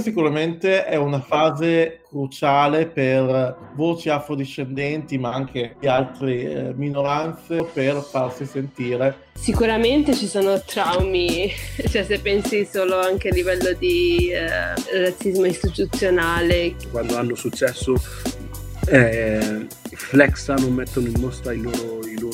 sicuramente è una fase cruciale per voci afrodiscendenti, ma anche di altre eh, minoranze, per farsi sentire. Sicuramente ci sono traumi, cioè se pensi solo anche a livello di eh, razzismo istituzionale. Quando hanno successo eh, flexano, mettono in mostra i loro, i loro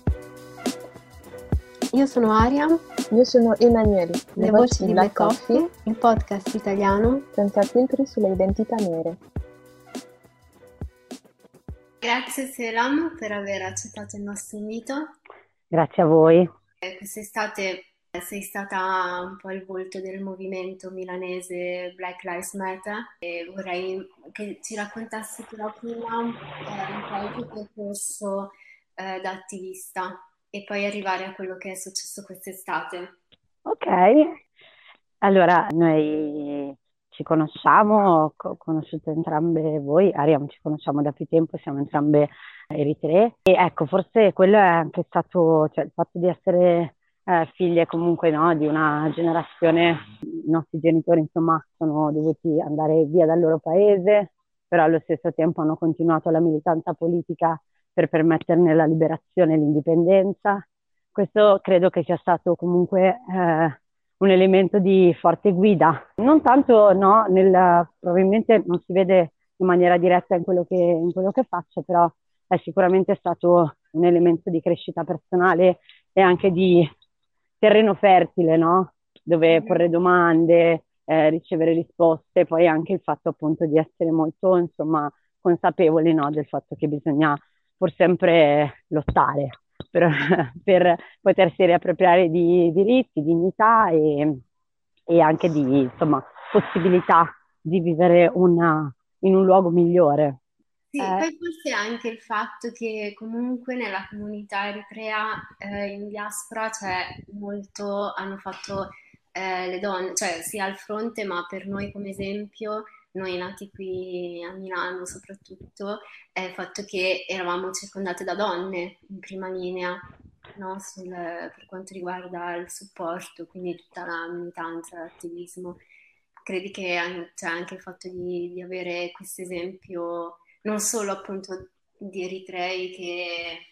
io sono Aria. Io sono Emanuele. Le, Le voci di Black Coffee, Coffee, il podcast italiano senza filtri sulle identità nere. Grazie Selam per aver accettato il nostro invito. Grazie a voi. Eh, quest'estate sei stata un po' il volto del movimento milanese Black Lives Matter e vorrei che ci raccontassi però prima eh, un po' il tuo percorso eh, da attivista e poi arrivare a quello che è successo quest'estate. Ok, allora noi ci conosciamo, ho conosciuto entrambe voi, Ariam ci conosciamo da più tempo, siamo entrambe eritree e ecco, forse quello è anche stato, cioè il fatto di essere eh, figlie comunque no, di una generazione, i nostri genitori insomma sono dovuti andare via dal loro paese, però allo stesso tempo hanno continuato la militanza politica per permetterne la liberazione e l'indipendenza. Questo credo che sia stato comunque eh, un elemento di forte guida, non tanto no, nel, probabilmente non si vede in maniera diretta in quello, che, in quello che faccio, però è sicuramente stato un elemento di crescita personale e anche di terreno fertile, no? dove porre domande, eh, ricevere risposte, poi anche il fatto appunto di essere molto insomma, consapevoli no? del fatto che bisogna pur sempre lottare per, per potersi riappropriare di diritti, dignità e, e anche di insomma, possibilità di vivere una, in un luogo migliore. Sì, eh. poi forse anche il fatto che comunque nella comunità eritrea eh, in diaspora c'è molto, hanno fatto eh, le donne, cioè sia al fronte, ma per noi come esempio noi nati qui a Milano soprattutto, è il fatto che eravamo circondate da donne in prima linea no? Sul, per quanto riguarda il supporto, quindi tutta la militanza, l'attivismo. Credi che cioè, anche il fatto di, di avere questo esempio non solo appunto di eritrei che,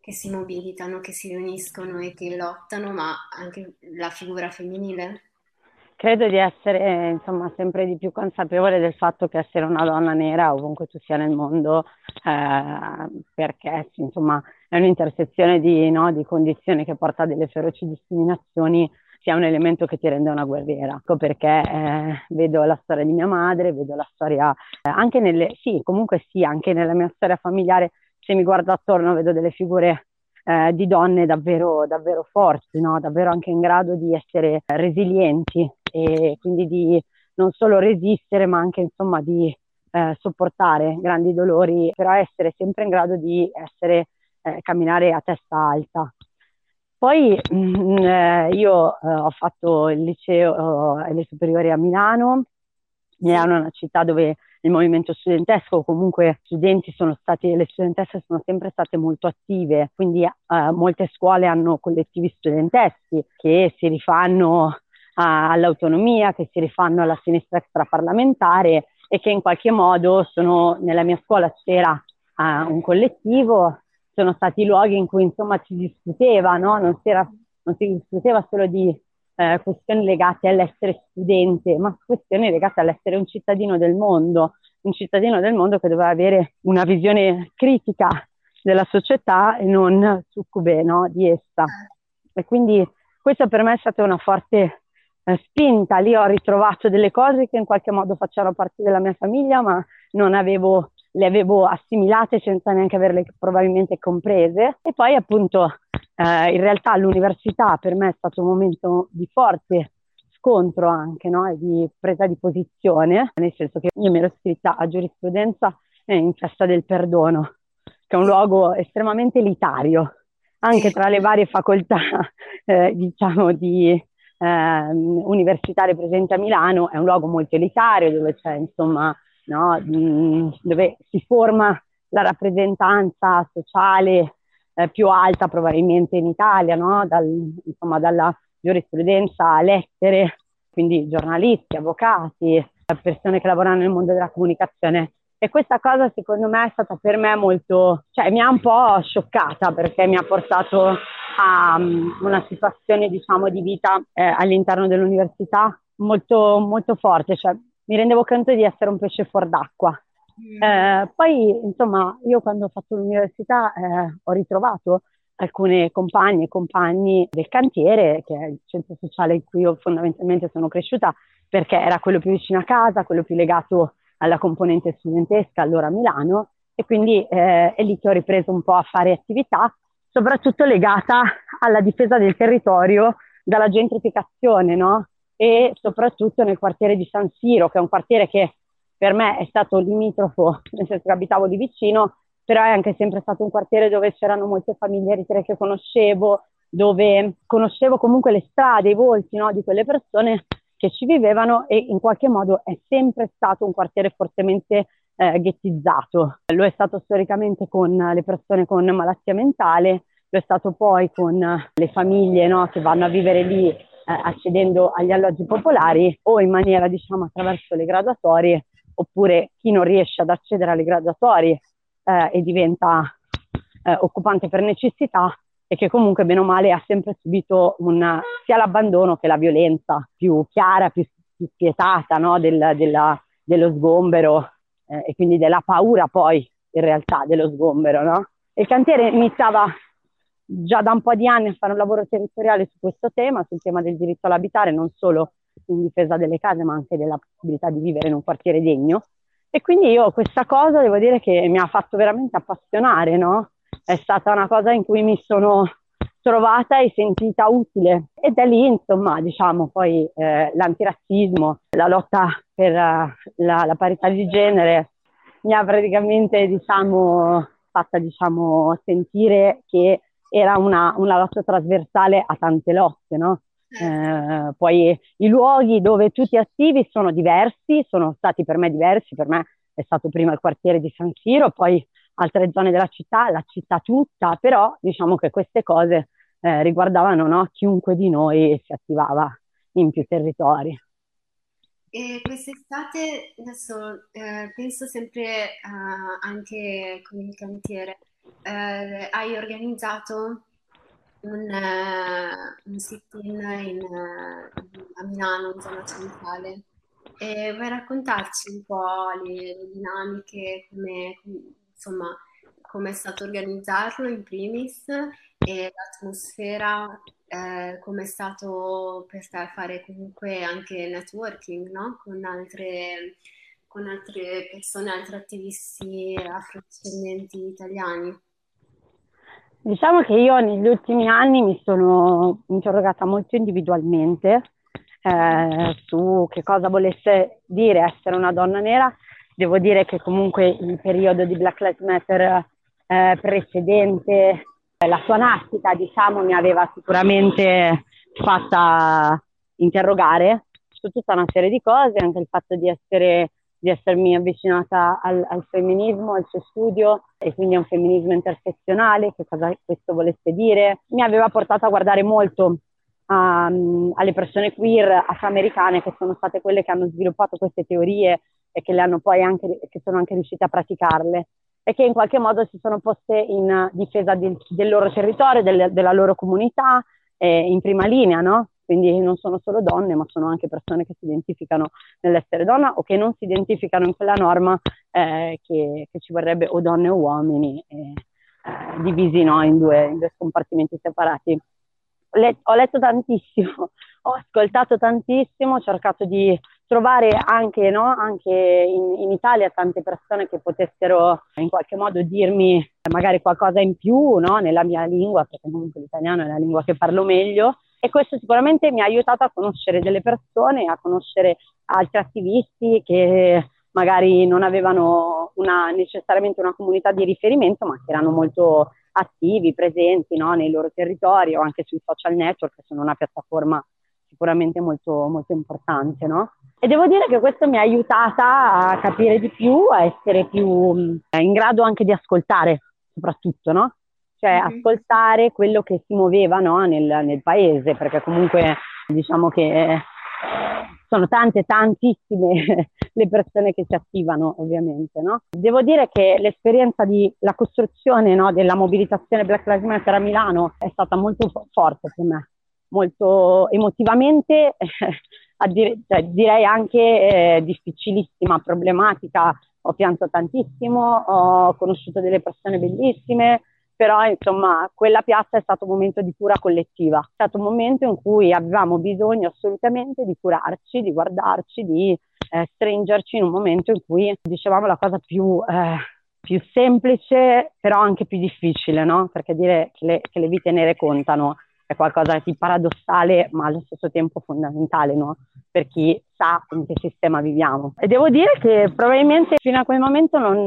che si mobilitano, che si riuniscono e che lottano, ma anche la figura femminile? Credo di essere insomma, sempre di più consapevole del fatto che essere una donna nera ovunque tu sia nel mondo, eh, perché insomma, è un'intersezione di, no, di, condizioni che porta a delle feroci discriminazioni, sia un elemento che ti rende una guerriera. Ecco perché eh, vedo la storia di mia madre, vedo la storia eh, anche nelle, sì, comunque sì, anche nella mia storia familiare, se mi guardo attorno vedo delle figure eh, di donne davvero, davvero forti, no? davvero anche in grado di essere resilienti e quindi di non solo resistere ma anche insomma di eh, sopportare grandi dolori, però essere sempre in grado di essere, eh, camminare a testa alta. Poi mh, mm, eh, io eh, ho fatto il liceo e le superiori a Milano, Milano è una città dove il movimento studentesco, comunque studenti sono stati, le studentesse sono sempre state molto attive, quindi eh, molte scuole hanno collettivi studenteschi che si rifanno all'autonomia, che si rifanno alla sinistra extraparlamentare e che in qualche modo sono, nella mia scuola c'era uh, un collettivo, sono stati luoghi in cui insomma si discuteva, no? non, non si discuteva solo di eh, questioni legate all'essere studente, ma questioni legate all'essere un cittadino del mondo, un cittadino del mondo che doveva avere una visione critica della società e non succube no? di essa. E quindi questa per me è stata una forte spinta, lì ho ritrovato delle cose che in qualche modo facevano parte della mia famiglia, ma non avevo, le avevo assimilate senza neanche averle probabilmente comprese. E poi appunto eh, in realtà l'università per me è stato un momento di forte scontro anche, no? di presa di posizione, nel senso che io mi ero iscritta a giurisprudenza in festa del perdono, che è un luogo estremamente elitario, anche tra le varie facoltà, eh, diciamo, di eh, universitarie presenti a Milano, è un luogo molto elitario dove c'è, insomma, no, mh, dove si forma la rappresentanza sociale eh, più alta probabilmente in Italia, no? Dal, insomma, dalla giurisprudenza a lettere, quindi giornalisti, avvocati, persone che lavorano nel mondo della comunicazione. E questa cosa secondo me è stata per me molto, cioè mi ha un po' scioccata perché mi ha portato a um, una situazione diciamo di vita eh, all'interno dell'università molto, molto forte, cioè mi rendevo conto di essere un pesce fuor d'acqua. Mm. Eh, poi insomma io quando ho fatto l'università eh, ho ritrovato alcune compagne e compagni del cantiere, che è il centro sociale in cui io fondamentalmente sono cresciuta, perché era quello più vicino a casa, quello più legato alla componente studentesca allora a Milano, e quindi eh, è lì che ho ripreso un po' a fare attività, soprattutto legata alla difesa del territorio dalla gentrificazione, no? E soprattutto nel quartiere di San Siro, che è un quartiere che per me è stato limitrofo, nel senso che abitavo lì vicino, però è anche sempre stato un quartiere dove c'erano molte famiglie eritree che conoscevo, dove conoscevo comunque le strade, i volti no, di quelle persone che ci vivevano e in qualche modo è sempre stato un quartiere fortemente eh, ghettizzato. Lo è stato storicamente con le persone con malattia mentale, lo è stato poi con le famiglie no, che vanno a vivere lì eh, accedendo agli alloggi popolari o in maniera diciamo attraverso le graduatorie oppure chi non riesce ad accedere alle graduatorie eh, e diventa eh, occupante per necessità e che comunque bene o male ha sempre subito una, sia l'abbandono che la violenza più chiara, più, più spietata no? Del, della, dello sgombero eh, e quindi della paura poi in realtà dello sgombero. No? Il cantiere iniziava già da un po' di anni a fare un lavoro territoriale su questo tema, sul tema del diritto all'abitare, non solo in difesa delle case ma anche della possibilità di vivere in un quartiere degno e quindi io questa cosa devo dire che mi ha fatto veramente appassionare, no? È stata una cosa in cui mi sono trovata e sentita utile. E da lì, insomma, diciamo, poi eh, l'antirazzismo, la lotta per uh, la, la, parità di genere mi ha praticamente, diciamo, fatta, diciamo, sentire che era una, una lotta trasversale a tante lotte, no? Eh, poi i luoghi dove tu ti attivi sono diversi, sono stati per me diversi, per me è stato prima il quartiere di San Siro, poi altre zone della città, la città tutta, però diciamo che queste cose eh, riguardavano no, chiunque di noi si attivava in più territori. E quest'estate, adesso eh, penso sempre uh, anche con il cantiere, eh, hai organizzato un, uh, un sit-in in, uh, a Milano, in zona centrale. E vuoi raccontarci un po' le, le dinamiche, come, insomma, come è stato organizzarlo in primis e l'atmosfera, eh, come è stato per fare comunque anche networking no? con, altre, con altre persone, altri attivisti afrodiscendenti italiani? Diciamo che io negli ultimi anni mi sono interrogata molto individualmente eh, su che cosa volesse dire essere una donna nera. Devo dire che comunque il periodo di Black Lives Matter eh, precedente, la sua nascita, diciamo, mi aveva sicuramente fatta interrogare su tutta una serie di cose, anche il fatto di essere di essermi avvicinata al, al, femminismo, al suo studio e quindi a un femminismo intersezionale, che cosa questo volesse dire. Mi aveva portato a guardare molto um, alle persone queer afroamericane che sono state quelle che hanno sviluppato queste teorie e che, anche, che sono anche riuscite a praticarle e che in qualche modo si sono poste in difesa del, del loro territorio, del, della loro comunità, eh, in prima linea, no? quindi non sono solo donne, ma sono anche persone che si identificano nell'essere donna o che non si identificano in quella norma eh, che, che, ci vorrebbe o donne o uomini, eh, eh, divisi no, in, due, in, due, scompartimenti separati. Le, ho letto tantissimo, ho ascoltato tantissimo, ho cercato di trovare anche, no, anche in, in, Italia tante persone che potessero in qualche modo dirmi magari qualcosa in più no, nella mia lingua, perché comunque l'italiano è la lingua che parlo meglio, e questo sicuramente mi ha aiutato a conoscere delle persone, a conoscere altri attivisti che magari non avevano una, necessariamente una comunità di riferimento, ma che erano molto attivi, presenti no? nei loro territori o anche sui social network, che sono una piattaforma sicuramente molto, molto importante. No? E devo dire che questo mi ha aiutata a capire di più, a essere più in grado anche di ascoltare, soprattutto, no? Cioè mm-hmm. ascoltare quello che si muoveva no? nel, nel, paese, perché comunque diciamo che sono tante, tantissime le persone che si attivano ovviamente. No? Devo dire che l'esperienza di la costruzione no, della mobilitazione Black Lives Matter a Milano è stata molto forte per me, molto emotivamente, dire, cioè, direi anche eh, difficilissima, problematica. Ho pianto tantissimo, ho conosciuto delle persone bellissime, però insomma quella piazza è stato un momento di cura collettiva, è stato un momento in cui avevamo bisogno assolutamente di curarci, di guardarci, di eh, stringerci in un momento in cui dicevamo la cosa più, eh, più semplice però anche più difficile, no? perché dire che le, che le, vite nere contano è qualcosa di paradossale ma allo stesso tempo fondamentale no? per chi sa in che sistema viviamo. E devo dire che probabilmente fino a quel momento non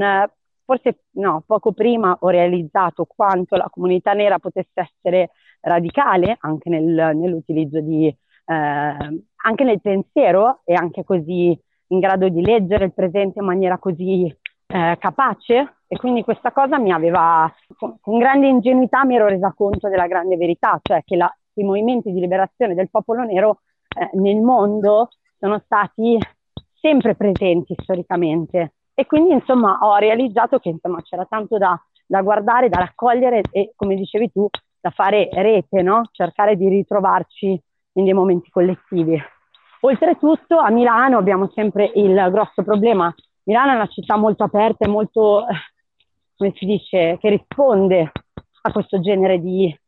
forse no, poco prima ho realizzato quanto la comunità nera potesse essere radicale anche nel, nell'utilizzo di, eh, anche nel pensiero e anche così in grado di leggere il presente in maniera così eh, capace e quindi questa cosa mi aveva, con, grande ingenuità mi ero resa conto della grande verità, cioè che la, i movimenti di liberazione del popolo nero eh, nel mondo sono stati sempre presenti storicamente e quindi insomma ho realizzato che insomma c'era tanto da, da guardare, da raccogliere e come dicevi tu, da fare rete, no? cercare di ritrovarci in dei momenti collettivi. Oltretutto a Milano abbiamo sempre il grosso problema, Milano è una città molto aperta e molto, come si dice, che risponde a questo genere di,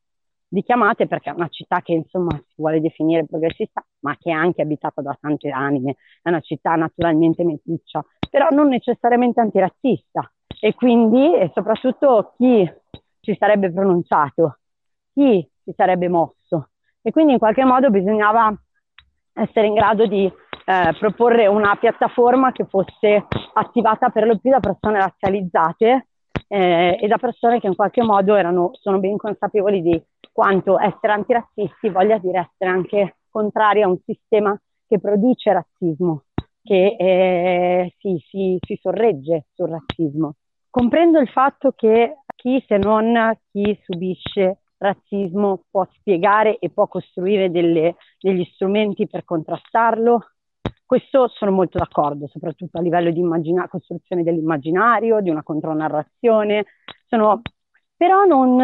di chiamate perché è una città che insomma si vuole definire progressista, ma che è anche abitata da tante anime, è una città naturalmente meticcia, però non necessariamente antirazzista. E quindi e soprattutto chi ci sarebbe pronunciato, chi si sarebbe mosso? E quindi in qualche modo bisognava essere in grado di eh, proporre una piattaforma che fosse attivata per lo più da persone razzializzate eh, e da persone che in qualche modo erano, sono ben consapevoli di quanto essere antirazzisti voglia dire essere anche contrari a un sistema che produce razzismo, che eh, si, si, si sorregge sul razzismo. Comprendo il fatto che chi se non chi subisce razzismo può spiegare e può costruire delle, degli strumenti per contrastarlo. Questo sono molto d'accordo, soprattutto a livello di immagina- costruzione dell'immaginario, di una contronarrazione. Sono, però non,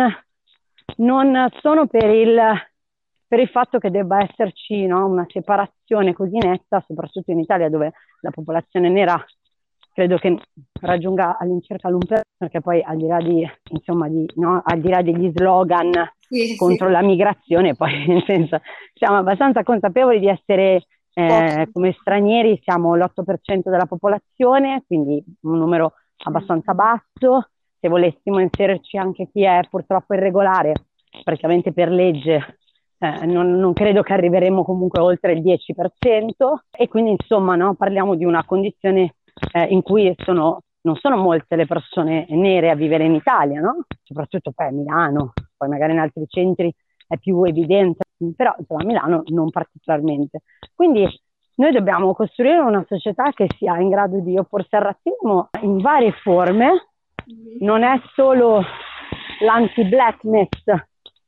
non sono per il, per il, fatto che debba esserci no, una separazione così netta, soprattutto in Italia dove la popolazione nera credo che raggiunga all'incirca l'1%, perché poi al di là, di, insomma, di, no, al di là degli slogan sì, contro sì. la migrazione, poi nel senso, siamo abbastanza consapevoli di essere eh, come stranieri, siamo l'8% della popolazione, quindi un numero abbastanza basso, se volessimo inserirci anche chi è purtroppo irregolare, praticamente per legge, eh, non, non, credo che arriveremo comunque oltre il 10% e quindi insomma no, parliamo di una condizione eh, in cui sono, non sono molte le persone nere a vivere in Italia, no? soprattutto poi a Milano, poi magari in altri centri è più evidente, però insomma, a Milano non particolarmente. Quindi noi dobbiamo costruire una società che sia in grado di opporsi al razzismo in varie forme, non è solo l'anti-blackness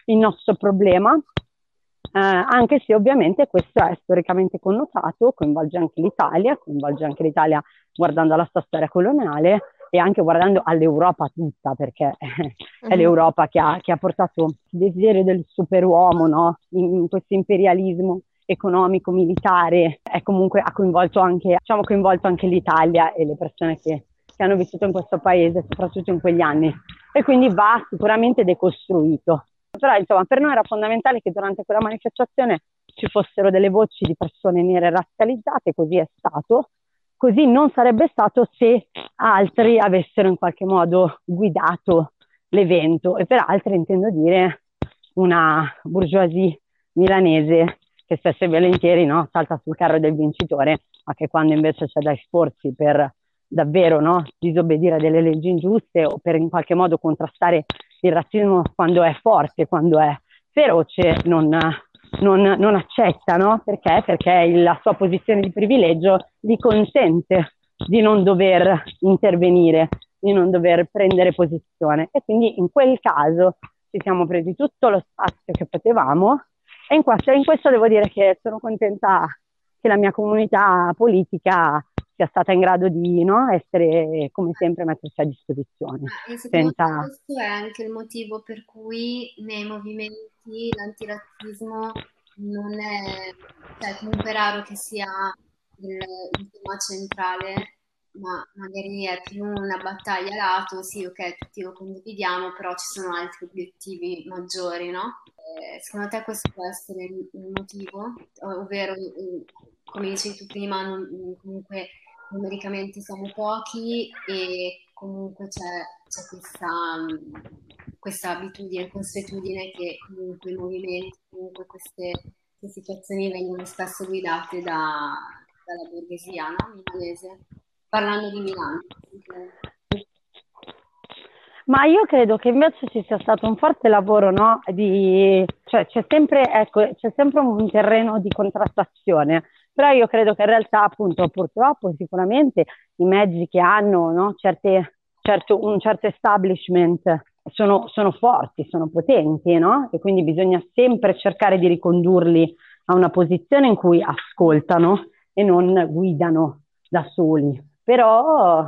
il nostro problema, eh, anche se ovviamente questo è storicamente connotato, coinvolge anche l'Italia, coinvolge anche l'Italia guardando alla sua storia coloniale e anche guardando all'Europa tutta, perché è mhm. l'Europa che ha, che ha portato il desiderio del superuomo no? in, in questo imperialismo economico, militare, è comunque ha coinvolto anche, diciamo, coinvolto anche l'Italia e le persone che, che hanno vissuto in questo paese, soprattutto in quegli anni. E quindi va sicuramente decostruito. Però insomma per noi era fondamentale che durante quella manifestazione ci fossero delle voci di persone nere razzializzate, così è stato. Così non sarebbe stato se altri avessero in qualche modo guidato l'evento. E per altri intendo dire una bourgeoisie milanese che spesso e volentieri no, salta sul carro del vincitore, ma che quando invece c'è da esporsi per davvero no, disobbedire a delle leggi ingiuste o per in qualche modo contrastare il razzismo quando è forte, quando è feroce, non, non, non accetta, no? Perché? Perché la sua posizione di privilegio gli consente di non dover intervenire, di non dover prendere posizione. E quindi in quel caso ci siamo presi tutto lo spazio che potevamo e in questo, in questo devo dire che sono contenta che la mia comunità politica sia stata in grado di no, essere, come sempre, mettersi a disposizione. Ah, senza... Questo è anche il motivo per cui nei movimenti l'antirazzismo non è, cioè comunque è raro che sia il, il tema centrale, ma magari è più una battaglia lato, sì, ok, tutti lo condividiamo, però ci sono altri obiettivi maggiori, no? Eh, secondo te questo può essere il, il motivo? Ovvero, come dicevi tu prima, non, comunque numericamente siamo pochi e comunque c'è, c'è questa, questa, abitudine, consuetudine che comunque i movimenti, comunque queste, queste situazioni vengono spesso guidate da, dalla borghesia no? milanese, parlando di Milano. Ma io credo che invece ci sia stato un forte lavoro, no? Di, cioè c'è sempre, ecco, c'è sempre un terreno di contrattazione però io credo che in realtà appunto purtroppo sicuramente i mezzi che hanno no, certe, certo, un certo establishment sono, sono forti, sono potenti no? e quindi bisogna sempre cercare di ricondurli a una posizione in cui ascoltano e non guidano da soli. Però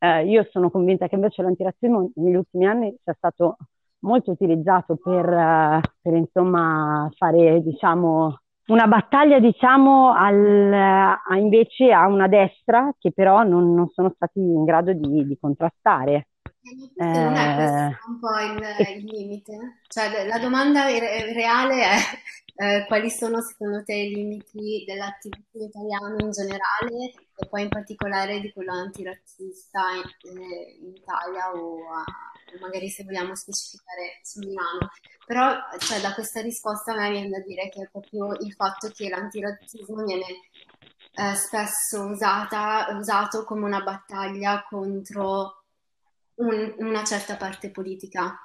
eh, io sono convinta che invece l'antirazzismo negli ultimi anni sia stato molto utilizzato per, uh, per insomma fare diciamo una battaglia, diciamo, al, a, invece a una destra che però non, non sono stati in grado di, di contrastare. Eh, non è questo un po' il, il limite? Cioè, la domanda re- reale è eh, quali sono secondo te i limiti dell'attivismo italiano in generale e poi in particolare di quello antirazzista in, eh, in Italia o a, magari se vogliamo specificare su Milano. Però cioè, da questa risposta a me viene da dire che è proprio il fatto che l'antirazzismo viene eh, spesso usata, usato come una battaglia contro un, una certa parte politica,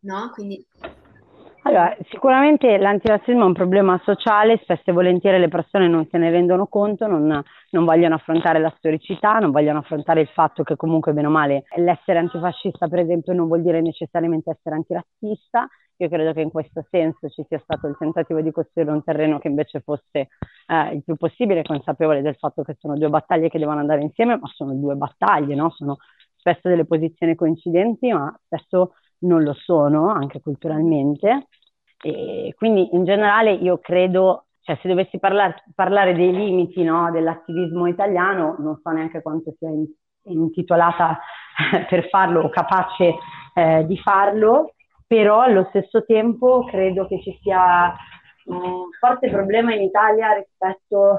no? Quindi allora, sicuramente l'antirazzismo è un problema sociale, spesso e volentieri le persone non se ne rendono conto, non, non, vogliono affrontare la storicità, non vogliono affrontare il fatto che comunque, bene o male, l'essere antifascista, per esempio, non vuol dire necessariamente essere antirazzista. Io credo che in questo senso ci sia stato il tentativo di costruire un terreno che invece fosse eh, il più possibile consapevole del fatto che sono due battaglie che devono andare insieme, ma sono due battaglie, no? Sono spesso delle posizioni coincidenti, ma spesso non lo sono, anche culturalmente. E quindi in generale io credo, cioè se dovessi parlar, parlare dei limiti no, dell'attivismo italiano, non so neanche quanto sia in, intitolata per farlo o capace eh, di farlo, però allo stesso tempo credo che ci sia un forte problema in Italia rispetto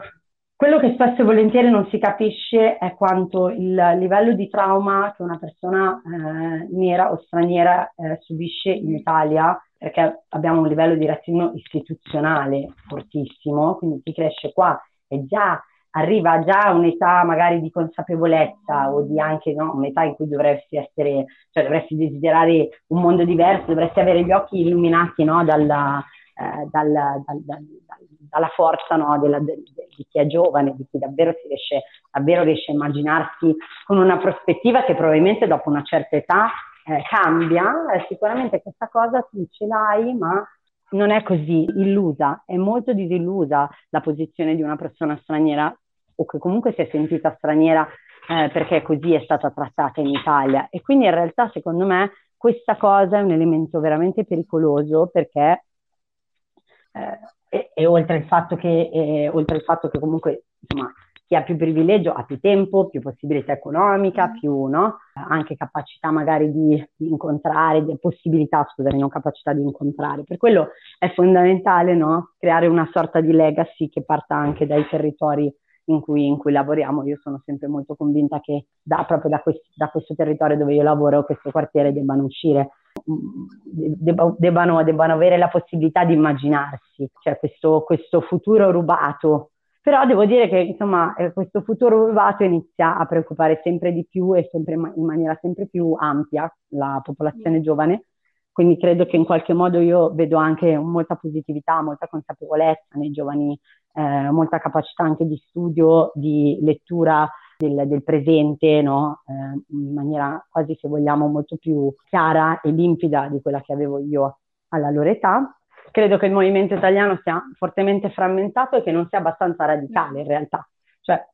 quello che spesso e volentieri non si capisce è quanto il livello di trauma che una persona eh, nera o straniera eh, subisce in Italia, perché abbiamo un livello di razzismo istituzionale fortissimo, quindi chi cresce qua e già arriva già a un'età magari di consapevolezza o di anche no, un'età in cui dovresti essere, cioè dovresti desiderare un mondo diverso, dovresti avere gli occhi illuminati no, dalla, eh, dal, dal, dal, dalla forza no, della, de, di chi è giovane, di chi davvero, riesce, davvero riesce a immaginarsi con una prospettiva che probabilmente dopo una certa età eh, cambia. Eh, sicuramente questa cosa tu ce l'hai, ma non è così illusa, è molto disillusa la posizione di una persona straniera o che comunque si è sentita straniera eh, perché così è stata trattata in Italia. E quindi in realtà secondo me questa cosa è un elemento veramente pericoloso perché eh, e, e, oltre, il fatto che, eh, oltre il fatto che comunque insomma, chi ha più privilegio ha più tempo, più possibilità economica, mm. più no? anche capacità magari di, di, incontrare, di, possibilità, scusami, non capacità di incontrare. Per quello è fondamentale no? creare una sorta di legacy che parta anche dai territori in cui, in cui lavoriamo. Io sono sempre molto convinta che da, proprio da, quest, da questo territorio dove io lavoro, questo quartiere debbano uscire debbano, debbano, avere la possibilità di immaginarsi, cioè questo, questo futuro rubato Però devo dire che insomma eh, questo futuro urbato inizia a preoccupare sempre di più e sempre in maniera sempre più ampia la popolazione giovane, quindi credo che in qualche modo io vedo anche molta positività, molta consapevolezza nei giovani, eh, molta capacità anche di studio, di lettura del, del presente, no? eh, in maniera quasi se vogliamo molto più chiara e limpida di quella che avevo io alla loro età credo che il movimento italiano sia fortemente frammentato e che non sia abbastanza radicale in realtà. Cioè,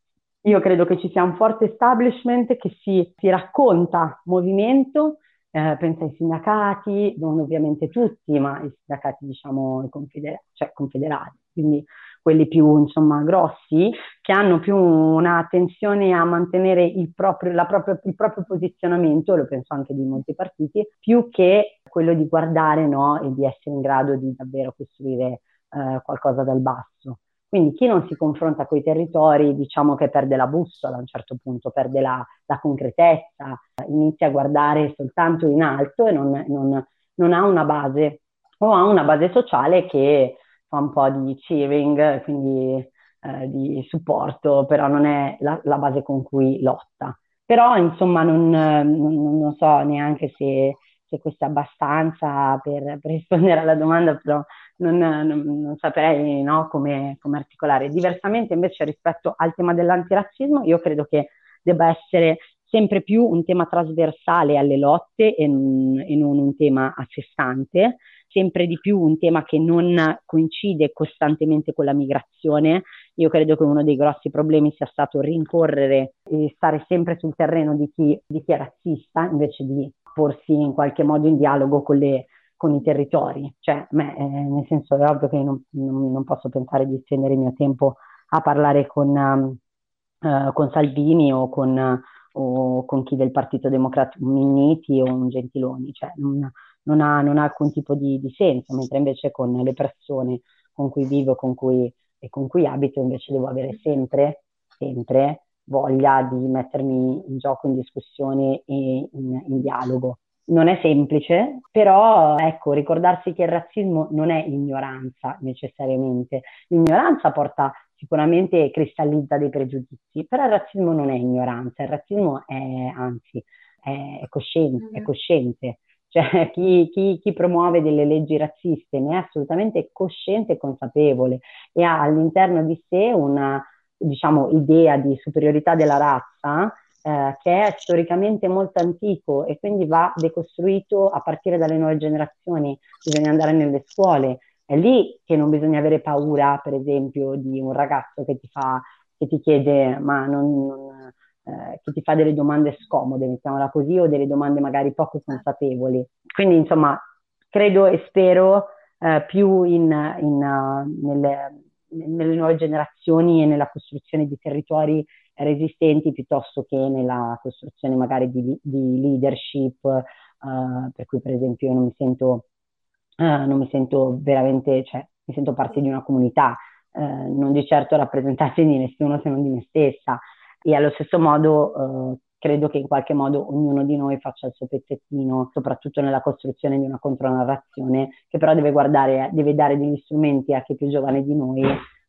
io credo che ci sia un forte establishment che si, si racconta movimento, eh, pensa ai sindacati, non ovviamente tutti, ma i sindacati diciamo confeder- cioè confederati, quindi quelli più insomma grossi, che hanno più un'attenzione a mantenere il proprio, proprio, il proprio posizionamento, lo penso anche di molti partiti, più che quello di guardare no, e di essere in grado di davvero costruire eh, qualcosa dal basso. Quindi chi non si confronta con i territori diciamo che perde la bussola a un certo punto, perde la, la concretezza, inizia a guardare soltanto in alto e non, non, non ha una base o ha una base sociale che fa un po' di cheering, quindi eh, di supporto, però non è la, la, base con cui lotta. Però insomma non, non, non so neanche se, se, questo è abbastanza per, per, rispondere alla domanda, però non, non saprei no, come, come articolare. Diversamente invece rispetto al tema dell'antirazzismo, io credo che debba essere sempre più un tema trasversale alle lotte e, non un tema a sé stante, sempre di più un tema che non coincide costantemente con la migrazione. Io credo che uno dei grossi problemi sia stato rincorrere e stare sempre sul terreno di chi, di chi è razzista invece di porsi in qualche modo in dialogo con, le, con i territori. Cioè, me, eh, nel senso è ovvio che non, non, non, posso pensare di spendere il mio tempo a parlare con, uh, con Salvini o con, uh, o con chi del Partito Democratico, Minniti o un Gentiloni. Cioè, non, non ha, non ha alcun tipo di, di, senso, mentre invece con le persone con cui vivo con cui, e con cui abito invece devo avere sempre, sempre voglia di mettermi in gioco, in discussione e in, in dialogo. Non è semplice, però ecco, ricordarsi che il razzismo non è ignoranza necessariamente. L'ignoranza porta sicuramente cristallizza dei pregiudizi, però il razzismo non è ignoranza, il razzismo è anzi è cosciente, è mm-hmm. cosciente cioè chi, chi, chi, promuove delle leggi razziste ne è assolutamente cosciente e consapevole e ha all'interno di sé una diciamo, idea di superiorità della razza eh, che è storicamente molto antico e quindi va decostruito a partire dalle nuove generazioni. Bisogna andare nelle scuole. È lì che non bisogna avere paura, per esempio, di un ragazzo che ti, fa, che ti chiede ma non, non eh, che ti fa delle domande scomode, mettiamola così, o delle domande magari poco consapevoli. Quindi, insomma, credo e spero eh, più in, in, uh, nelle, nelle, nuove generazioni e nella costruzione di territori resistenti piuttosto che nella costruzione magari di, di leadership, uh, per cui per esempio io non mi sento, uh, non mi sento veramente, cioè mi sento parte di una comunità, non di certo rappresentante di nessuno se non di me stessa e allo stesso modo eh, credo che in qualche modo ognuno di noi faccia il suo pezzettino, soprattutto nella costruzione di una contronarrazione, che però deve guardare, deve dare degli strumenti a chi è più giovane di noi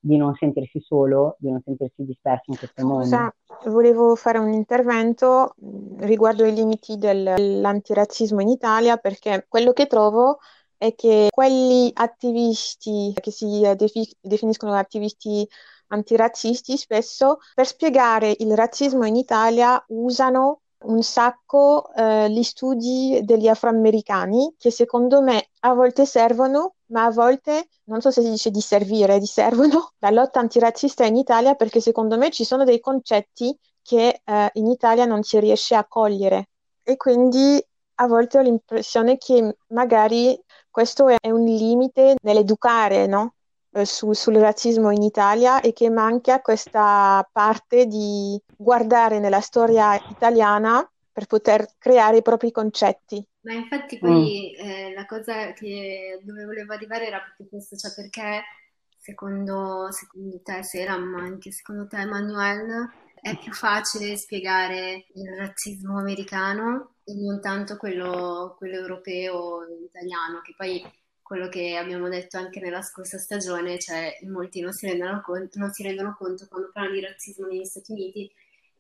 di non sentirsi solo, di non sentirsi disperso in questo mondo. Scusa, volevo fare un intervento riguardo i limiti dell'antirazzismo in Italia perché quello che trovo è che quelli attivisti che si definiscono attivisti antirazzisti spesso per spiegare il razzismo in Italia usano un sacco eh, gli studi degli afroamericani che secondo me a volte servono, ma a volte non so se si dice di servire, di servono la lotta antirazzista in Italia perché secondo me ci sono dei concetti che eh, in Italia non si riesce a cogliere e quindi a volte ho l'impressione che magari questo è un limite nell'educare, no? Eh, su, sul razzismo in Italia e che manca questa parte di guardare nella storia italiana per poter creare i propri concetti. Ma infatti poi mm. eh, la cosa che, dove volevo arrivare era proprio questo, cioè perché secondo, secondo te Sera, ma anche secondo te Emanuele, è più facile spiegare il razzismo americano e non tanto quello, quello europeo o italiano, che poi quello che abbiamo detto anche nella scorsa stagione, cioè molti non si rendono conto, non si rendono conto quando parlano di razzismo negli Stati Uniti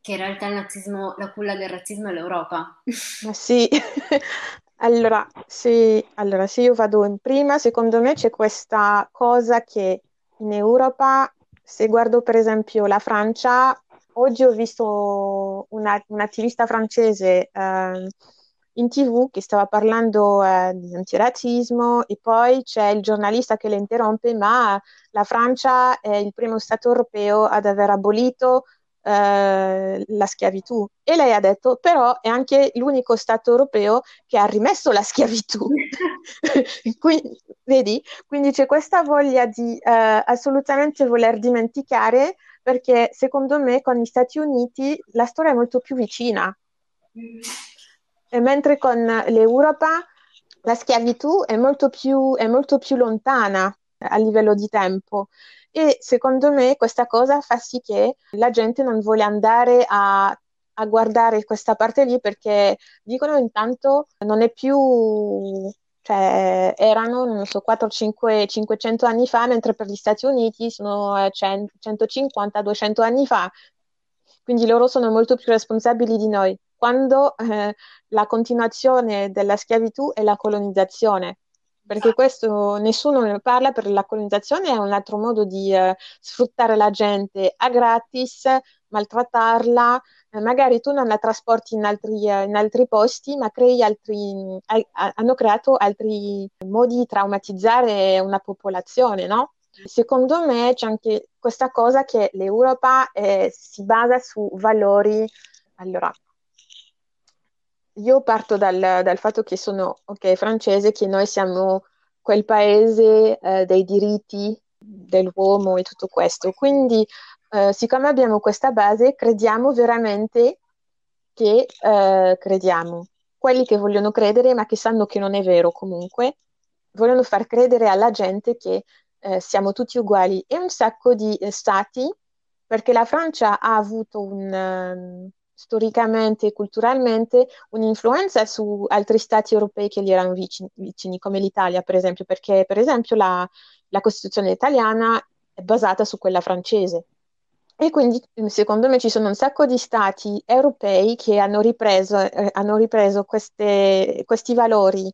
che in realtà nazismo, la culla del razzismo è l'Europa. Sì, allora se, allora, se io vado in prima, secondo me c'è questa cosa che in Europa, se guardo per esempio la Francia, oggi ho visto una, un'attivista francese eh, in tv che stava parlando eh, di antirazzismo e poi c'è il giornalista che le interrompe, ma la Francia è il primo Stato europeo ad aver abolito eh, la schiavitù. E lei ha detto, però è anche l'unico Stato europeo che ha rimesso la schiavitù. quindi, vedi? Quindi c'è questa voglia di eh, assolutamente voler dimenticare perché secondo me con gli Stati Uniti la storia è molto più vicina. E mentre con l'Europa la schiavitù è molto più, è molto più lontana a livello di tempo e secondo me questa cosa fa sì che la gente non vuole andare a, a guardare questa parte lì perché dicono intanto non è più cioè erano, non so, 4, 5, 500 anni fa, mentre per gli Stati Uniti sono 150, 200 anni fa. Quindi loro sono molto più responsabili di noi. Quando eh, la continuazione della schiavitù è la colonizzazione perché questo nessuno ne parla, per la colonizzazione è un altro modo di eh, sfruttare la gente a gratis, maltrattarla, eh, magari tu non la trasporti in altri, eh, in altri posti, ma altri, hanno creato altri modi di traumatizzare una popolazione, no? Secondo me c'è anche questa cosa che l'Europa eh, si basa su valori. Allora, io parto dal, dal fatto che sono okay, francese, che noi siamo quel paese eh, dei diritti dell'uomo e tutto questo. Quindi, eh, siccome abbiamo questa base, crediamo veramente che eh, crediamo. Quelli che vogliono credere, ma che sanno che non è vero comunque, vogliono far credere alla gente che eh, siamo tutti uguali. E un sacco di eh, stati, perché la Francia ha avuto un, um, storicamente e culturalmente un'influenza su altri stati europei che gli erano vicini, vicini come l'Italia, per esempio, perché per esempio la, la Costituzione italiana è basata su quella francese. E quindi secondo me ci sono un sacco di stati europei che hanno ripreso, eh, hanno ripreso queste, questi valori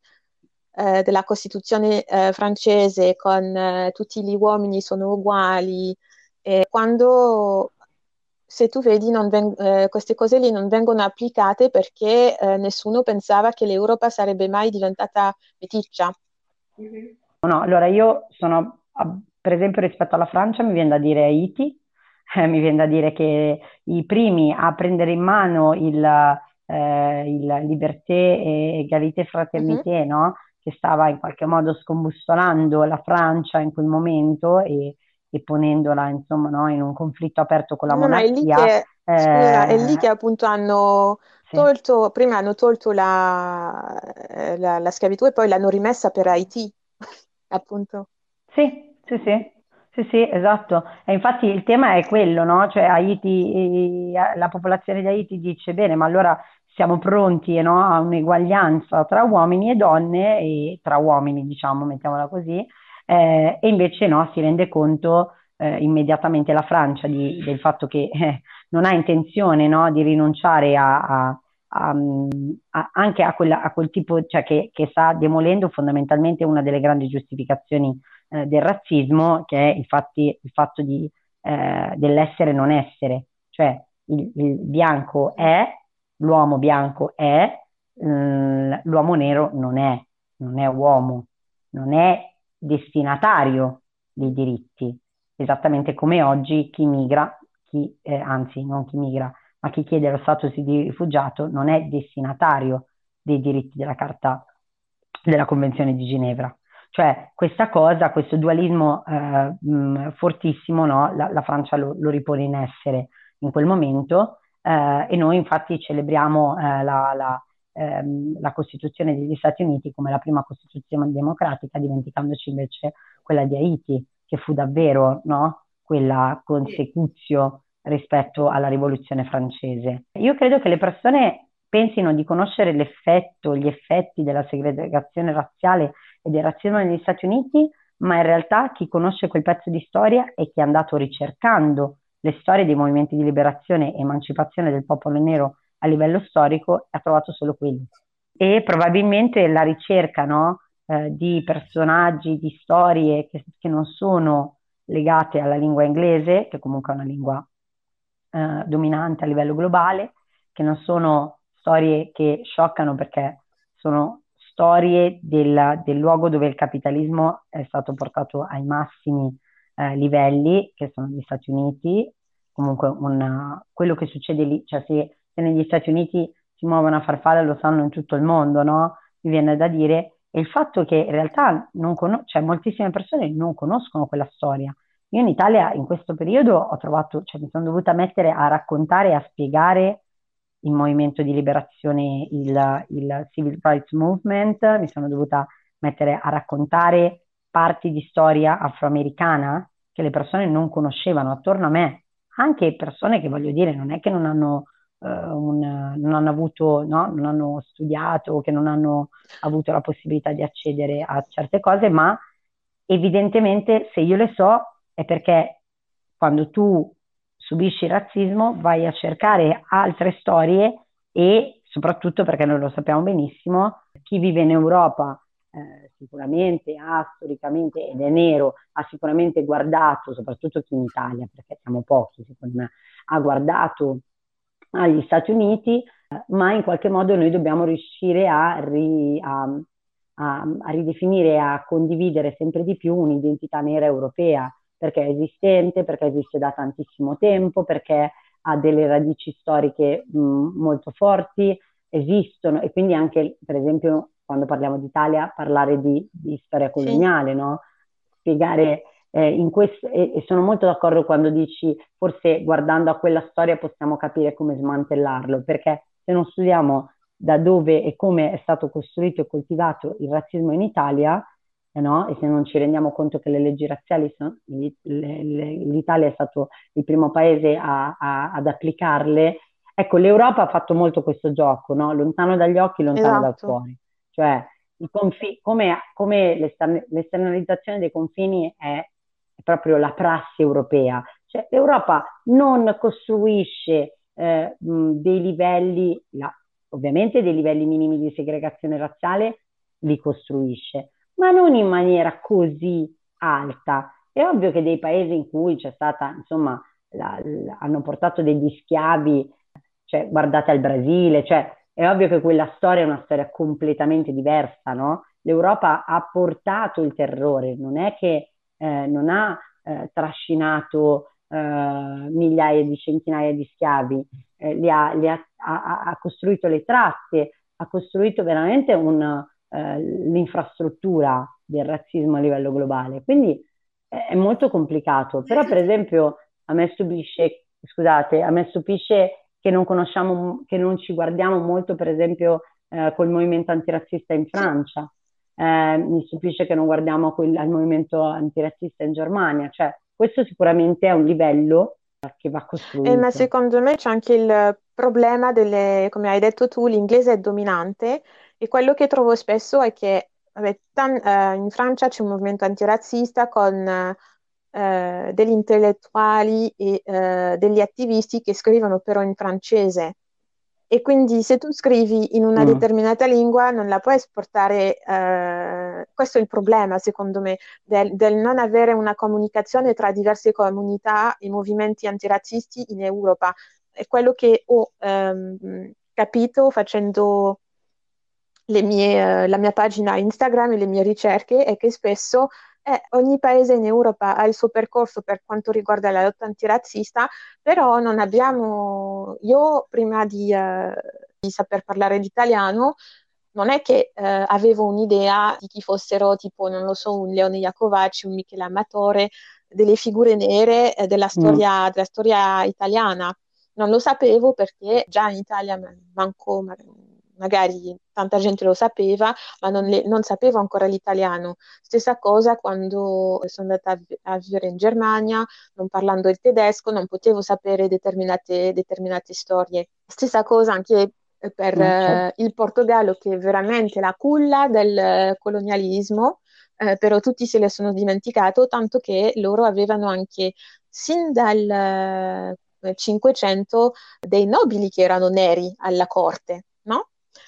eh, della Costituzione eh, francese con eh, tutti gli uomini sono uguali. quando se tu vedi, ven- eh, queste cose lì non vengono applicate perché eh, nessuno pensava che l'Europa sarebbe mai diventata meticcia. Mm-hmm. No, allora io sono, per esempio, rispetto alla Francia, mi viene da dire Haiti, eh, mi viene da dire che i primi a prendere in mano il, eh, il Liberté e Egalité Fraternité, mm-hmm. no? che stava in qualche modo scombussolando la Francia in quel momento e e ponendola insomma no, in un conflitto aperto con la no, monarchia. No, è, lì che, eh, scusa, è lì che appunto hanno sì. tolto, prima hanno tolto la, eh, la, la, schiavitù e poi l'hanno rimessa per Haiti, appunto. Sì, sì, sì. Sì, sì, esatto. E infatti il tema è quello, no? Cioè Haiti, la popolazione di Haiti dice bene, ma allora siamo pronti no, a un'eguaglianza tra uomini e donne, e tra uomini, diciamo, mettiamola così, eh, e invece no, si rende conto eh, immediatamente la Francia di, del fatto che eh, non ha intenzione no, di rinunciare a, a, a, anche a, quella, a, quel tipo, cioè che, che, sta demolendo fondamentalmente una delle grandi giustificazioni eh, del razzismo, che è infatti il fatto di, eh, dell'essere non essere, cioè il, il, bianco è, l'uomo bianco è, l'uomo nero non è, non è uomo, non è destinatario dei diritti, esattamente come oggi chi migra, chi, eh, anzi non chi migra, ma chi chiede lo status di rifugiato non è destinatario dei diritti della Carta della Convenzione di Ginevra. Cioè questa cosa, questo dualismo eh, mh, fortissimo, no? la, la, Francia lo, lo, ripone in essere in quel momento eh, e noi infatti celebriamo eh, la, la ehm, la Costituzione degli Stati Uniti come la prima Costituzione democratica, dimenticandoci invece quella di Haiti, che fu davvero no, quella consecuzio rispetto alla rivoluzione francese. Io credo che le persone pensino di conoscere l'effetto, gli effetti della segregazione razziale e del razzismo negli Stati Uniti, ma in realtà chi conosce quel pezzo di storia è chi è andato ricercando le storie dei movimenti di liberazione e emancipazione del popolo nero a livello storico ha trovato solo quelli. E probabilmente la ricerca no, eh, di personaggi, di storie che, che, non sono legate alla lingua inglese, che comunque è una lingua eh, dominante a livello globale, che non sono storie che scioccano perché sono storie del, del luogo dove il capitalismo è stato portato ai massimi eh, livelli, che sono gli Stati Uniti, comunque una, quello che succede lì, cioè se, se, negli Stati Uniti si muovono a farfalle lo sanno in tutto il mondo, no? Mi viene da dire, e il fatto che in realtà non con- cioè, moltissime persone non conoscono quella storia. Io in Italia in questo periodo ho trovato, cioè mi sono dovuta mettere a raccontare e a spiegare il movimento di liberazione, il, il Civil Rights Movement, mi sono dovuta mettere a raccontare parti di storia afroamericana che le persone non conoscevano attorno a me, anche persone che voglio dire non è che non hanno, un, non hanno avuto, no? non hanno studiato, che non hanno avuto la possibilità di accedere a certe cose, ma evidentemente se io le so è perché quando tu subisci il razzismo, vai a cercare altre storie e soprattutto perché noi lo sappiamo benissimo, chi vive in Europa eh, sicuramente ha storicamente ed è nero, ha sicuramente guardato, soprattutto qui in Italia, perché siamo pochi secondo me, ha guardato agli Stati Uniti, ma in qualche modo noi dobbiamo riuscire a, ri, a, a, a ridefinire, a condividere sempre di più un'identità nera europea perché è esistente, perché esiste da tantissimo tempo, perché ha delle radici storiche mh, molto forti, esistono e quindi anche, per esempio, quando parliamo d'Italia, parlare di, di storia coloniale, sì. no? Spiegare eh, in questo, e, e, sono molto d'accordo quando dici forse guardando a quella storia possiamo capire come smantellarlo, perché se non studiamo da dove e come è stato costruito e coltivato il razzismo in Italia, eh no? e se non ci rendiamo conto che le leggi razziali sono, l'Italia è stato il primo paese a, a, ad applicarle, ecco l'Europa ha fatto molto questo gioco, no? lontano dagli occhi, lontano esatto. dal cuore, cioè confi- come, come l'estern- l'esternalizzazione dei confini è, proprio la prassi europea, cioè l'Europa non costruisce eh, mh, dei livelli, la, ovviamente dei livelli minimi di segregazione razziale, li costruisce, ma non in maniera così alta. È ovvio che dei paesi in cui c'è stata, insomma, la, la, hanno portato degli schiavi, cioè guardate al Brasile, cioè è ovvio che quella storia è una storia completamente diversa, no? L'Europa ha portato il terrore, non è che eh, non ha eh, trascinato eh, migliaia di centinaia di schiavi, eh, li ha, li ha, ha, ha, costruito le tratte, ha costruito veramente un, l'infrastruttura del razzismo a livello globale. Quindi è, è molto complicato. Però, per esempio, a me stupisce, scusate, a me stupisce che non conosciamo, che non ci guardiamo molto, per esempio, eh, col movimento antirazzista in Francia. Eh, mi stupisce che non guardiamo quel, al movimento antirazzista in Germania. Cioè, questo sicuramente è un livello che va costruito. Eh, ma secondo me c'è anche il problema delle, come hai detto tu, l'inglese è dominante e quello che trovo spesso è che vabbè, tan- eh, in Francia c'è un movimento antirazzista con eh, degli intellettuali e eh, degli attivisti che scrivono però in francese. E quindi se tu scrivi in una mm. determinata lingua non la puoi esportare, eh, questo è il problema secondo me, del, del, non avere una comunicazione tra diverse comunità e movimenti antirazzisti in Europa. È quello che ho ehm, capito facendo mie, la mia pagina Instagram e le mie ricerche è che spesso eh, ogni paese in Europa ha il suo percorso per quanto riguarda la lotta antirazzista, però non abbiamo, io prima di, uh, di saper parlare l'italiano, non è che uh, avevo un'idea di chi fossero tipo, non lo so, un Leone Iacovacci, un Michele Amatore, delle figure nere eh, della, storia, mm. della storia italiana. Non lo sapevo perché già in Italia manco, magari tanta gente lo sapeva, ma non, le, non sapevo ancora l'italiano. Stessa cosa quando sono andata a, a, vivere in Germania, non parlando il tedesco, non potevo sapere determinate, determinate storie. Stessa cosa anche per certo. eh, il Portogallo, che è veramente la culla del colonialismo, eh, però tutti se le sono dimenticato, tanto che loro avevano anche sin dal eh, 500 dei nobili che erano neri alla corte?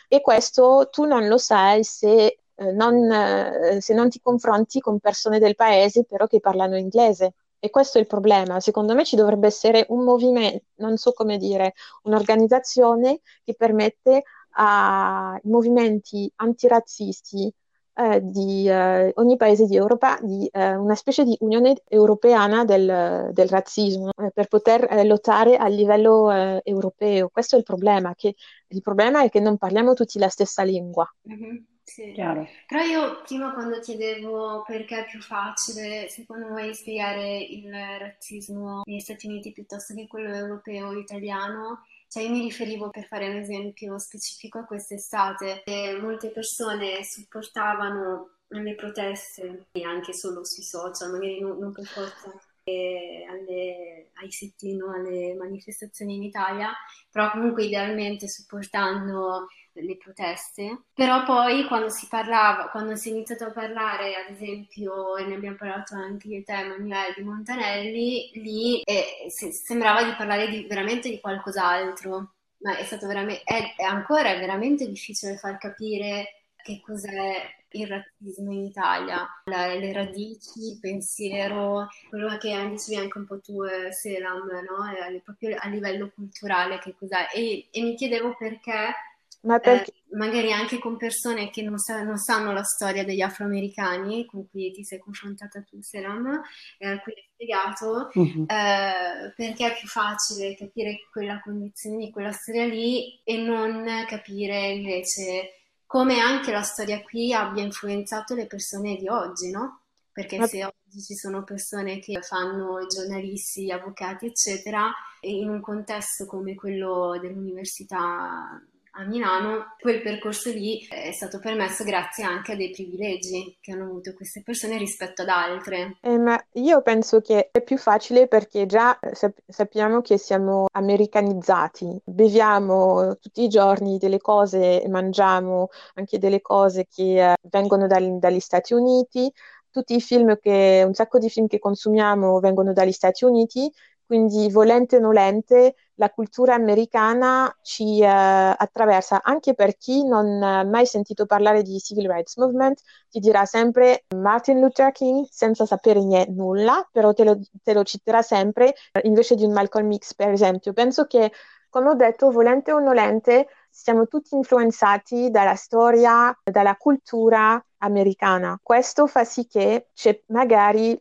E questo tu non lo sai se eh, non, eh, se non ti confronti con persone del paese però che parlano inglese. E questo è il problema. Secondo me ci dovrebbe essere un movimento, non so come dire, un'organizzazione che permette ai movimenti antirazzisti eh, di eh, ogni paese di Europa di eh, una specie di unione europeana del, del razzismo eh, per poter eh, lottare a livello eh, europeo. Questo è il problema, che il problema è che non parliamo tutti la stessa lingua. Mhm, sì. Chiaro. Però io prima quando chiedevo perché è più facile, secondo voi, spiegare il razzismo negli Stati Uniti piuttosto che quello europeo o italiano, cioè io mi riferivo per fare un esempio specifico a quest'estate, che molte persone supportavano le proteste, e anche solo sui social, magari non, non per forza eh, alle, ai sit-in o alle manifestazioni in Italia, però comunque idealmente supportando le proteste. Però poi quando si parlava, quando si è iniziato a parlare, ad esempio, e ne abbiamo parlato anche io e te, Emanuele, di Montanelli, lì eh, se- sembrava di parlare di- veramente di qualcos'altro. Ma è stato veramente, è, è ancora veramente difficile far capire che cos'è il razzismo in Italia, La- le radici, il pensiero, quello che dicevi anche un po' tu, eh, Selam, no? Proprio a livello culturale, che cos'è? E, e mi chiedevo perché Ma eh, perché? magari anche con persone che non, sa- non sanno la storia degli afroamericani, con cui ti sei confrontata tu, Selam, e a cui hai spiegato, Mhm. eh, perché è più facile capire quella condizione lì, quella storia lì, e non capire invece come anche la storia qui abbia influenzato le persone di oggi, no? Perché Ma se oggi ci sono persone che fanno giornalisti, avvocati, eccetera, e in un contesto come quello dell'università a Milano, quel percorso lì è stato permesso grazie anche a dei privilegi che hanno avuto queste persone rispetto ad altre. Eh, ma io penso che è più facile perché già eh, sap- sappiamo che siamo americanizzati, beviamo tutti i giorni delle cose, mangiamo anche delle cose che eh, vengono dal- dagli Stati Uniti, tutti i film che, un sacco di film che consumiamo vengono dagli Stati Uniti, quindi volente o nolente la cultura americana ci eh, attraversa, anche per chi non ha mai sentito parlare di Civil Rights Movement, ti dirà sempre Martin Luther King senza sapere nie- nulla, però te lo, te lo citerà sempre eh, invece di un Malcolm X, per esempio. Penso che, come ho detto, volente o nolente, siamo tutti influenzati dalla storia, dalla cultura americana. Questo fa sì che c'è magari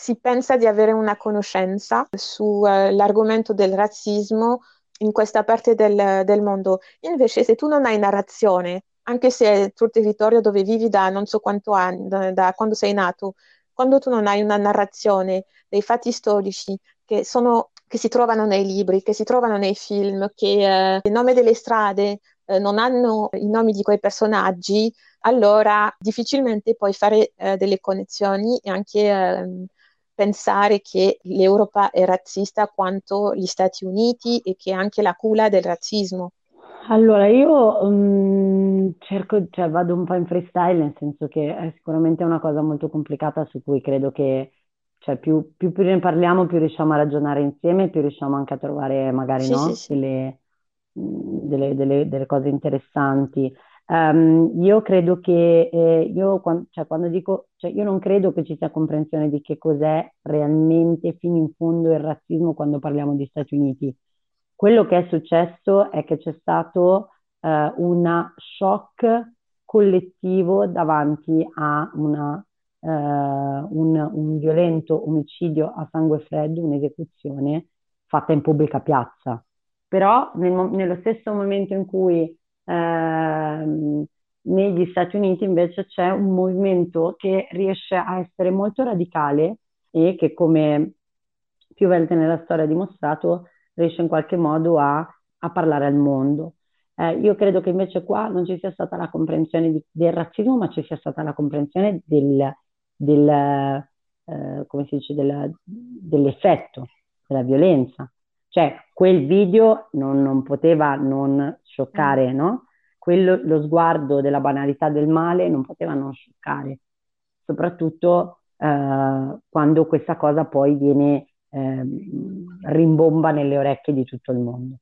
si pensa di avere una conoscenza sull'argomento del razzismo in questa parte del, del mondo. Invece, se tu non hai narrazione, anche se è il tuo territorio dove vivi da non so quanto anni, da, da quando sei nato, quando tu non hai una narrazione dei fatti storici che sono, che si trovano nei libri, che si trovano nei film, che eh, il nome delle strade eh, non hanno i nomi di quei personaggi, allora difficilmente puoi fare eh, delle connessioni e anche ehm, pensare che l'Europa è razzista quanto gli Stati Uniti e che è anche la culla del razzismo. Allora, io mm, cerco, cioè vado un po' in freestyle, nel senso che è sicuramente una cosa molto complicata su cui credo che, cioè, più, più, più ne parliamo, più riusciamo a ragionare insieme, più riusciamo anche a trovare magari, Sì, sì, no, sì. delle, mm, delle- delle- delle cose interessanti. Ehm, io credo che, eh, io quan- cioè, quando dico, cioè, io non credo che ci sia comprensione di che cos'è realmente fino in fondo il razzismo quando parliamo di Stati Uniti. Quello che è successo è che c'è stato eh, una shock collettivo davanti a una, eh, un, un violento omicidio a sangue freddo, un'esecuzione fatta in pubblica piazza. Però nel nello stesso momento in cui ehm, negli Stati Uniti invece c'è un movimento che riesce a essere molto radicale e che, come più volte nella storia ha dimostrato, riesce in qualche modo a, a parlare al mondo. Eh, io credo che invece qua non ci sia stata la comprensione di- del razzismo, ma ci sia stata la comprensione del, del, eh, dice, della- dell'effetto, della violenza. Cioè, quel video non, non poteva non scioccare, no? Quello, lo sguardo della banalità del male non poteva non scioccare, soprattutto eh, quando questa cosa poi viene eh, rimbomba nelle orecchie di tutto il mondo.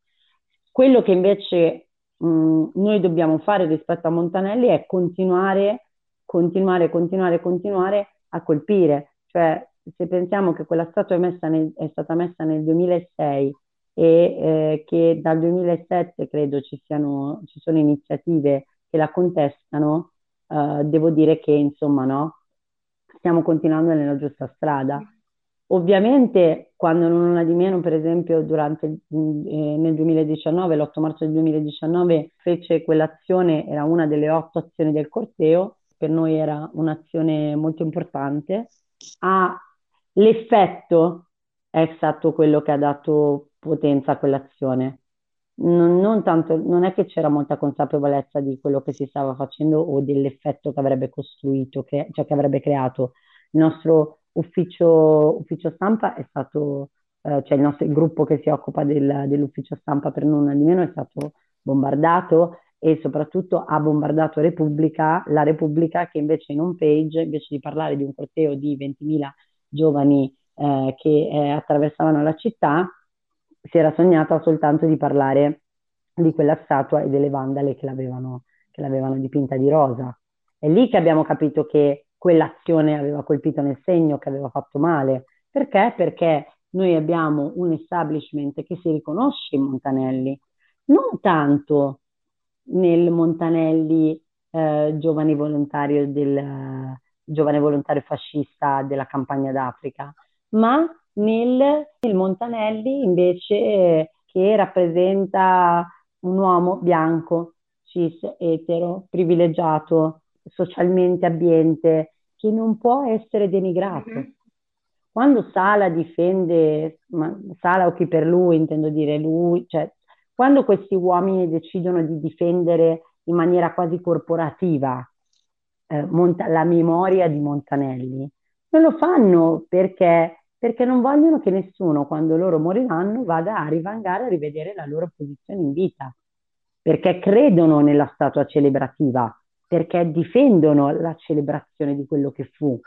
Quello che invece mh, noi dobbiamo fare rispetto a Montanelli è continuare, continuare, continuare, continuare a colpire. Cioè, se pensiamo che quella statua è, nel, è stata messa nel 2006 e eh, che dal 2007 credo ci, siano, ci sono iniziative che la contestano, eh, devo dire che insomma no, stiamo continuando nella giusta strada. Ovviamente, quando non una di meno, per esempio, durante, eh, nel 2019, l'8 marzo del 2019, fece quell'azione, era una delle otto azioni del corteo, per noi era un'azione molto importante, ha, l'effetto è stato quello che ha dato potenza a quell'azione. Non, non, tanto, non è che c'era molta consapevolezza di quello che si stava facendo o dell'effetto che avrebbe costruito, che, cioè che avrebbe creato. Il nostro ufficio, ufficio stampa è stato, eh, cioè il nostro il gruppo che si occupa del, dell'ufficio stampa per non di meno è stato bombardato e soprattutto ha bombardato Repubblica, la Repubblica che invece in home page, invece di parlare di un corteo di 20.000 giovani eh, che eh, attraversavano la città, si era sognata soltanto di parlare di quella statua e delle vandale che l'avevano, che l'avevano dipinta di rosa. È lì che abbiamo capito che quell'azione aveva colpito nel segno, che aveva fatto male. Perché? Perché noi abbiamo un establishment che si riconosce in Montanelli, non tanto nel Montanelli eh, giovane volontario del giovane volontario fascista della campagna d'Africa, ma nel, nel Montanelli invece che rappresenta un uomo bianco, cis, etero, privilegiato, socialmente abbiente, che non può essere denigrato. Mm-hmm. Quando Sala difende, ma Sala o chi per lui, intendo dire lui, cioè quando questi uomini decidono di difendere in maniera quasi corporativa eh, Monta- la memoria di Montanelli, non lo fanno perché, perché non vogliono che nessuno, quando loro moriranno, vada a rivangare a rivedere la loro posizione in vita, perché credono nella statua celebrativa, perché difendono la celebrazione di quello che fu.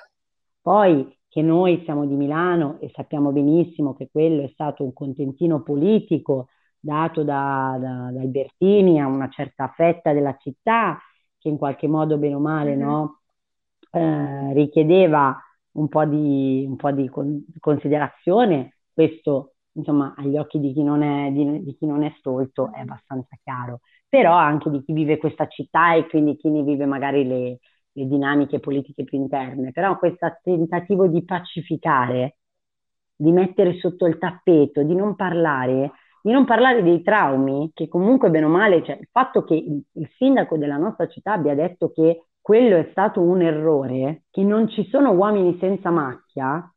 Poi che noi siamo di Milano e sappiamo benissimo che quello è stato un contentino politico dato da, da, da Albertini a una certa fetta della città che in qualche modo, bene o male, mm-hmm. no, eh, richiedeva un po' di, un po' di con- considerazione, questo insomma agli occhi di chi, non è, di, di chi non è stolto è abbastanza chiaro, però anche di chi vive questa città e quindi chi ne vive magari le, le dinamiche politiche più interne, però questo tentativo di pacificare, di mettere sotto il tappeto, di non parlare, di non parlare dei traumi, che comunque bene o male, cioè il fatto che il, il sindaco della nostra città abbia detto che quello è stato un errore, che non ci sono uomini senza macchia,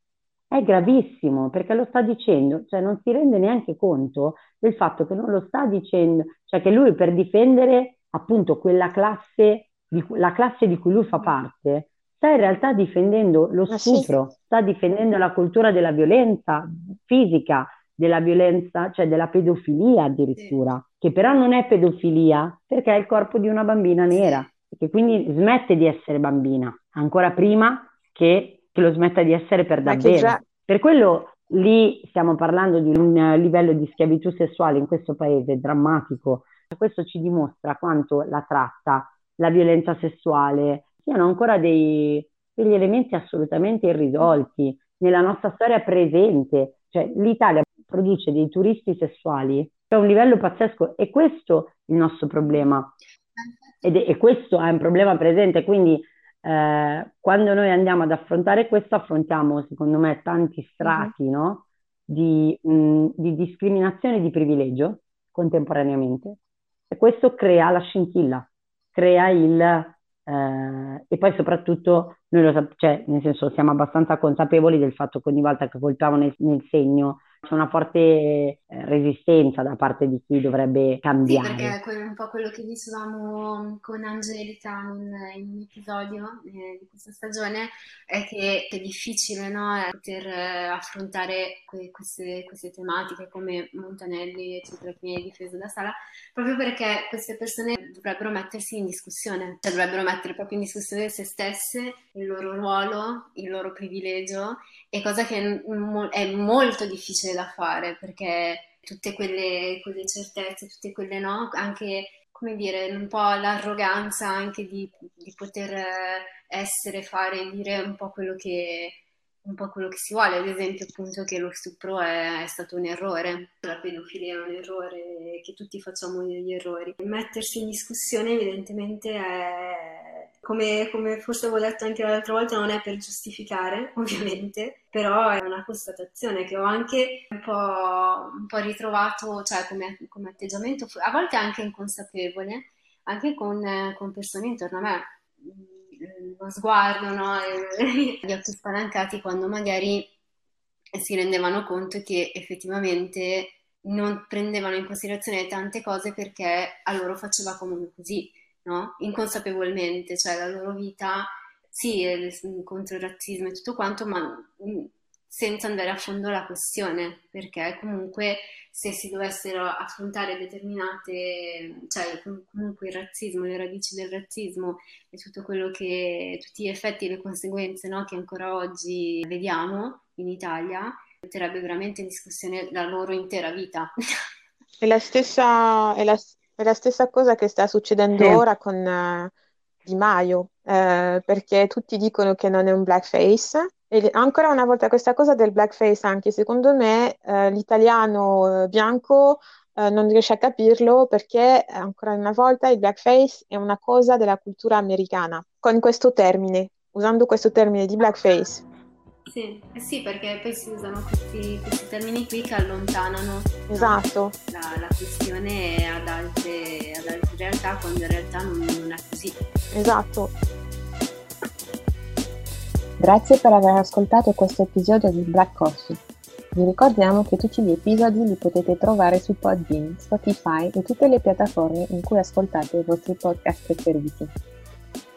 è gravissimo perché lo sta dicendo, cioè non si rende neanche conto del fatto che non lo sta dicendo, cioè che lui per difendere appunto quella classe, di, la classe di cui lui fa parte, sta in realtà difendendo lo stupro, sta difendendo la cultura della violenza fisica, della violenza, cioè della pedofilia addirittura, sì. che però non è pedofilia perché è il corpo di una bambina nera e che quindi smette di essere bambina, ancora prima che, che lo smetta di essere per davvero. Già... Per quello lì stiamo parlando di un livello di schiavitù sessuale in questo paese drammatico. Questo ci dimostra quanto la tratta, la violenza sessuale siano ancora dei, degli elementi assolutamente irrisolti nella nostra storia presente. Cioè, l'Italia produce dei turisti sessuali a un livello pazzesco e questo è il nostro problema. Ed è, e questo è un problema presente, quindi eh, quando noi andiamo ad affrontare questo, affrontiamo, secondo me, tanti strati mm-hmm. no? di, mh, di discriminazione e di privilegio contemporaneamente. E questo crea la scintilla, crea il... Eh, e poi soprattutto noi lo sappiamo, cioè, nel senso siamo abbastanza consapevoli del fatto che ogni volta che colpiamo nel, nel segno c'è una forte resistenza da parte di chi dovrebbe cambiare. Sì, perché è un po' quello che dicevamo con Angelica in, in un episodio eh, di questa stagione, è che è difficile no, poter eh, affrontare que- queste, queste, tematiche come Montanelli, eccetera, che viene difeso da Sala, proprio perché queste persone dovrebbero mettersi in discussione, cioè dovrebbero mettere proprio in discussione se stesse, il loro ruolo, il loro privilegio, e cosa che è molto difficile da fare perché tutte quelle, quelle certezze, tutte quelle no, anche come dire, un po' l'arroganza anche di, di poter essere, fare, dire un po' quello che un po' quello che si vuole, ad esempio appunto che lo stupro è, è, stato un errore, la pedofilia è un errore, che tutti facciamo degli errori. Mettersi in discussione evidentemente è, come, come forse avevo detto anche l'altra volta, non è per giustificare ovviamente, però è una constatazione che ho anche un po', un po ritrovato, cioè come, come, atteggiamento, a volte anche inconsapevole, anche con, con persone intorno a me lo sguardo, no? gli occhi spalancati quando magari si rendevano conto che effettivamente non prendevano in considerazione tante cose perché a loro faceva comunque così, no? Inconsapevolmente, cioè la loro vita, sì, contro il razzismo e tutto quanto, ma senza andare a fondo la questione, perché comunque se si dovessero affrontare determinate, cioè comunque il razzismo, le radici del razzismo e tutto quello che, tutti gli effetti e le conseguenze no, che ancora oggi vediamo in Italia, metterebbe veramente in discussione la loro intera vita. È la stessa, è la, è la stessa cosa che sta succedendo sì. ora con uh, Di Maio, uh, perché tutti dicono che non è un blackface e ancora una volta questa cosa del blackface, anche secondo me eh, l'italiano eh, bianco eh, non riesce a capirlo perché ancora una volta il blackface è una cosa della cultura americana, con questo termine, usando questo termine di blackface. Sì, eh sì perché poi si usano questi, questi termini qui che allontanano esatto. la, la, questione ad altre, ad altre realtà quando in realtà non, non è così. Esatto. Grazie per aver ascoltato questo episodio di Black Coffee. Vi ricordiamo che tutti gli episodi li potete trovare su Podbean, Spotify e tutte le piattaforme in cui ascoltate i vostri podcast preferiti.